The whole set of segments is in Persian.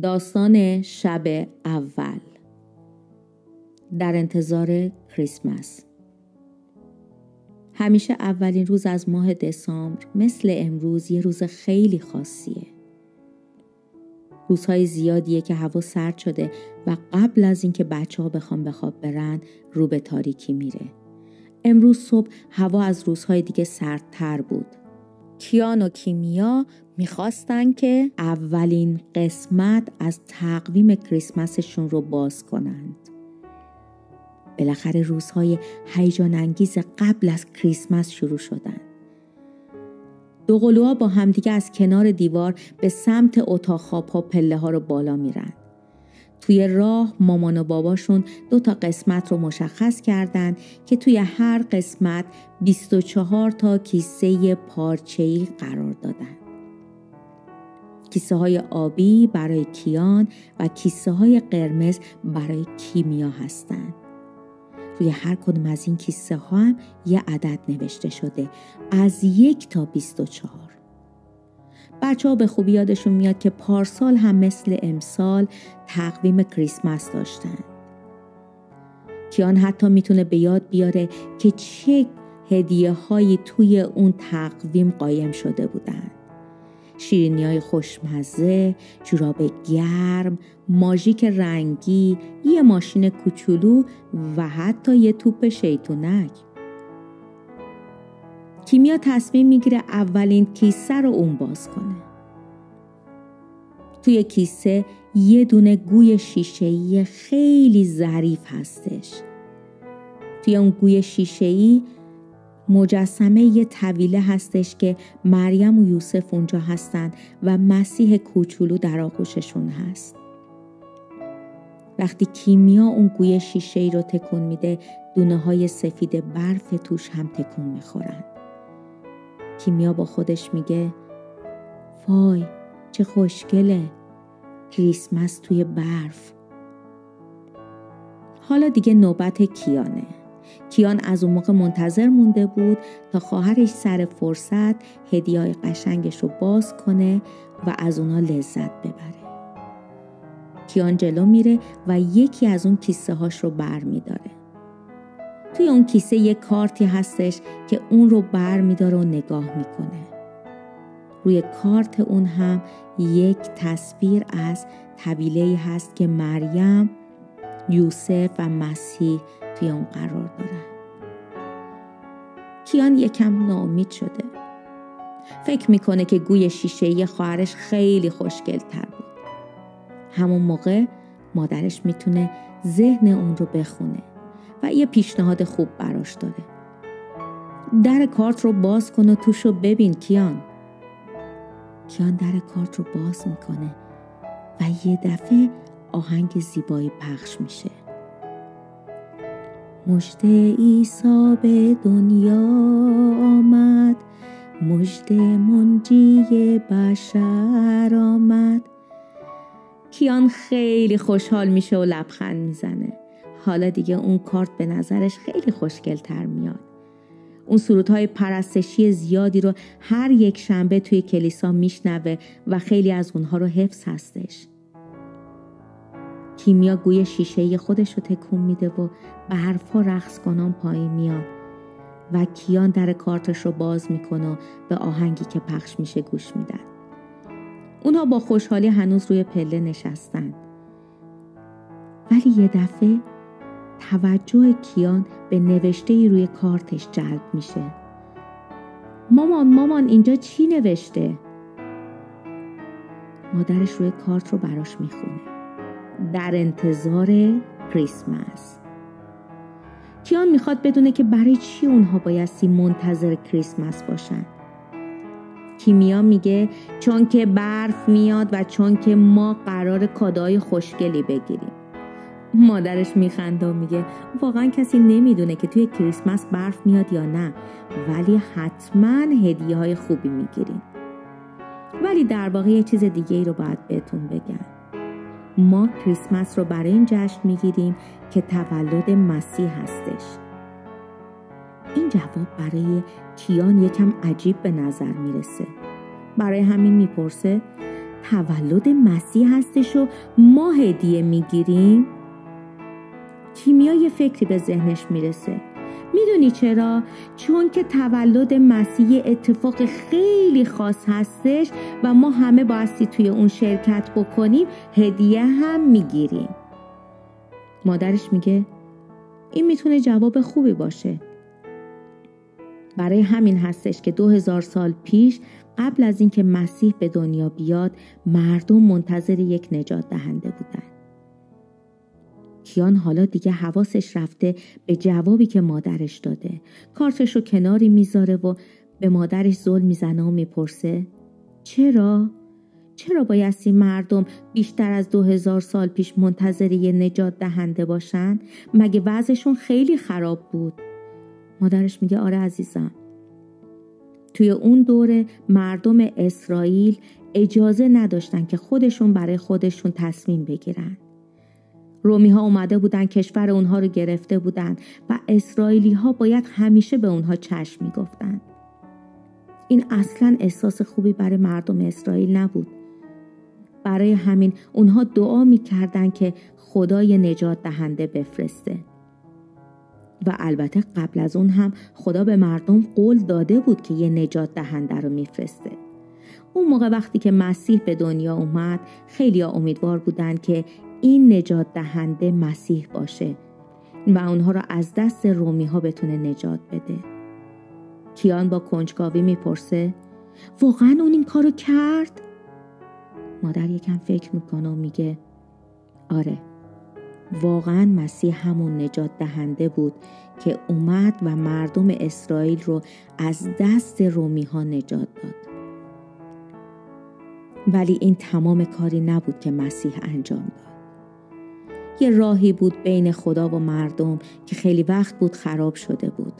داستان شب اول. در انتظار کریسمس. همیشه اولین روز از ماه دسامبر مثل امروز یه روز خیلی خاصیه. روزهای زیادیه که هوا سرد شده و قبل از اینکه بچه ها بخوام به خواب برن رو به تاریکی میره. امروز صبح هوا از روزهای دیگه سردتر بود. کیان و کیمیا می‌خواستن که اولین قسمت از تقویم کریسمسشون رو باز کنند. بالاخره روزهای هیجان انگیز قبل از کریسمس شروع شدن. دو قلوها با همدیگه از کنار دیوار به سمت اتاق خواب ها پله ها رو بالا میرن. توی راه مامان و باباشون دو تا قسمت رو مشخص کردند که توی هر قسمت 24 تا کیسه پارچه‌ای قرار دادن. کیسه های آبی برای کیان و کیسه های قرمز برای کیمیا هستند. روی هر کدوم از این کیسه ها هم یه عدد نوشته شده. از یک تا 24 بچه ها به خوبی یادشون میاد که پارسال هم مثل امسال تقویم کریسمس داشتن کیان حتی می‌تونه به یاد بیاره که چه هدیه هایی توی اون تقویم قایم شده بودن شیرینی های خوشمزه، جوراب گرم، ماژیک رنگی، یه ماشین کوچولو و حتی یه توپ شیطونک. کیمیا تصمیم می‌گیره اولین کیسه رو اون باز کنه. توی کیسه یه دونه گوی شیشه‌ای خیلی ظریف هستش. توی اون گوی شیشه‌ای مجسمه یه طویله هستش که مریم و یوسف اونجا هستن و مسیح کوچولو در آغوششون هست. وقتی کیمیا اون گوی شیشه ای رو تکون میده دونه های سفید برف توش هم تکون می‌خورن. کیمیا با خودش میگه وای چه خوشگله کریسمس توی برف حالا دیگه نوبت کیانه کیان از اون موقع منتظر مونده بود تا خواهرش سر فرصت هدیه قشنگش رو باز کنه و از اونا لذت ببره. کیان جلو میره و یکی از اون کیسه هاش رو بر میداره. توی اون کیسه یه کارتی هستش که اون رو بر میداره و نگاه می‌کنه. روی کارت اون هم یک تصویر از طویله هست که مریم، یوسف و مسیح توی قرار دارن. کیان یکم ناامید شده. فکر می‌کنه که گوی شیشه خواهرش خیلی خوشگل تر بود. همون موقع مادرش می‌تونه ذهن اون رو بخونه و یه پیشنهاد خوب براش داره. در کارت رو باز کن و توش رو ببین کیان. کیان در کارت رو باز می‌کنه و یه دفعه آهنگ زیبایی پخش میشه. مجد عیسی به دنیا آمد. مجد منجی بشر آمد. کیان خیلی خوشحال میشه و لبخند می‌زنه. حالا دیگه اون کارت به نظرش خیلی خوشگل تر میاد. اون سرودهای پرستشی زیادی رو هر یک شنبه توی کلیسا میشنوه و خیلی از اونها رو حفظ هستش. کیمیا گوی شیشه خودش رو تکون میده و به حرفا رقص کنان پایین میاد. و کیان در کارتش رو باز می‌کنه و به آهنگی که پخش میشه گوش میدن اونها با خوشحالی هنوز روی پله نشستن. ولی یه دفعه توجه کیان به نوشته روی کارتش جلب میشه. مامان مامان اینجا چی نوشته؟ مادرش روی کارت رو براش می‌خونه. در انتظار کریسمس. کیان می‌خواد بدونه که برای چی اونها بایستی منتظر کریسمس باشن. کیمیا میگه چون که برف میاد و چون که ما قرار کادای خوشگلی بگیریم. مادرش میخنده و میگه واقعا کسی نمی‌دونه که توی کریسمس برف میاد یا نه ولی حتما هدیه های خوبی می‌گیریم. ولی در واقع یه چیز دیگه ای رو باید بهتون بگم. ما کریسمس رو برای این جشن می‌گیریم که تولد مسیح هستش. این جواب برای کیان یکم عجیب به نظر می‌رسه. برای همین می‌پرسه تولد مسیح هستش و ما هدیه می‌گیریم؟ کیمیا یه فکری به ذهنش می‌رسه. می‌دونی چرا؟ چون که تولد مسیح اتفاق خیلی خاص هستش و ما همه بایستی توی اون شرکت بکنیم هدیه هم می‌گیریم. مادرش میگه این می‌تونه جواب خوبی باشه. برای همین هستش که دو هزار سال پیش قبل از اینکه مسیح به دنیا بیاد مردم منتظر یک نجات دهنده بودن. کیان حالا دیگه حواسش رفته به جوابی که مادرش داده کارتش رو کناری می‌ذاره و به مادرش ظلم می‌زنه و می‌پرسه چرا؟ چرا بایستی مردم بیشتر از دو هزار سال پیش منتظر یه نجات دهنده باشن؟ مگه وضعشون خیلی خراب بود؟ مادرش میگه آره عزیزم توی اون دوره مردم اسرائیل اجازه نداشتن که خودشون برای خودشون تصمیم بگیرن رومی ها اومده بودن کشور اونها رو گرفته بودن و اسرائیلی ها باید همیشه به اونها چشم می‌گفتن. این اصلا احساس خوبی برای مردم اسرائیل نبود. برای همین اونها دعا می‌کردن که خدای نجات دهنده بفرسته. و البته قبل از اون هم خدا به مردم قول داده بود که یه نجات دهنده رو میفرسته. اون موقع وقتی که مسیح به دنیا اومد خیلی امیدوار بودن که این نجات دهنده مسیح باشه و اونها را از دست رومی ها بتونه نجات بده. کیان با کنجکاوی می‌پرسه واقعا اون این کارو کرد؟ مادر یکم فکر می‌کنه و میگه آره واقعا مسیح همون نجات دهنده بود که اومد و مردم اسرائیل رو از دست رومی ها نجات داد. ولی این تمام کاری نبود که مسیح انجام داد. یه راهی بود بین خدا و مردم که خیلی وقت بود خراب شده بود.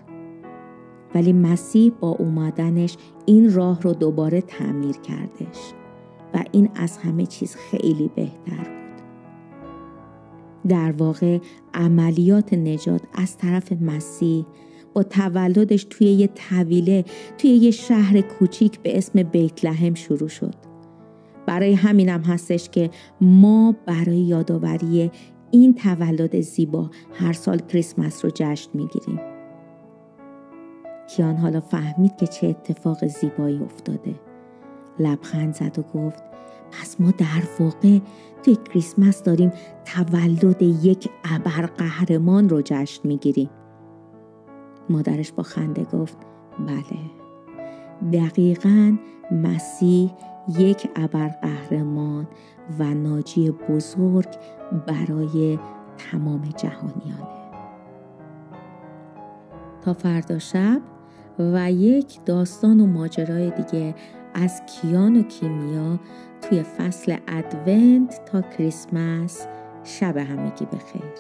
ولی مسیح با اومدنش این راه رو دوباره تعمیر کردش و این از همه چیز خیلی بهتر بود. در واقع عملیات نجات از طرف مسیح با تولدش توی یه طویله توی یه شهر کوچیک به اسم بیت لحم شروع شد. برای همینم هستش که ما برای یادآوری این تولد زیبا هر سال کریسمس رو جشن می‌گیریم. کیان حالا فهمید که چه اتفاق زیبایی افتاده. لبخند زد و گفت پس ما در واقع توی کریسمس داریم تولد یک ابر قهرمان رو جشن می‌گیریم. مادرش با خنده گفت بله دقیقا مسیح یک ابر قهرمان و ناجی بزرگ برای تمام جهانیانه. تا فردا شب و یک داستان و ماجرای دیگه از کیان و کیمیا توی فصل ادونت تا کریسمس شب همگی بخیر.